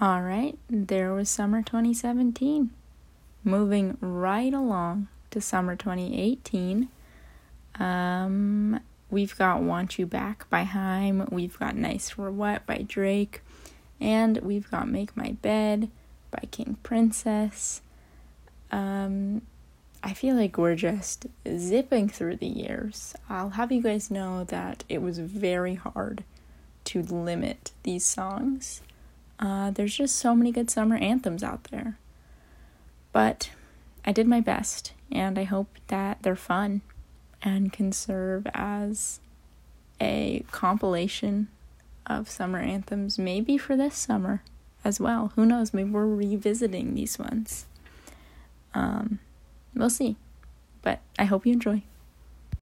All right, there was summer 2017. Moving right along to summer 2018. Um, we've got Want You Back by Haim, we've got Nice for What by Drake, and we've got Make My Bed by King Princess. Um, I feel like we're just zipping through the years. I'll have you guys know that it was very hard to limit these songs. Uh, there's just so many good summer anthems out there. But I did my best, and I hope that they're fun and can serve as a compilation of summer anthems, maybe for this summer as well. Who knows? Maybe we're revisiting these ones. Um, we'll see. But I hope you enjoy.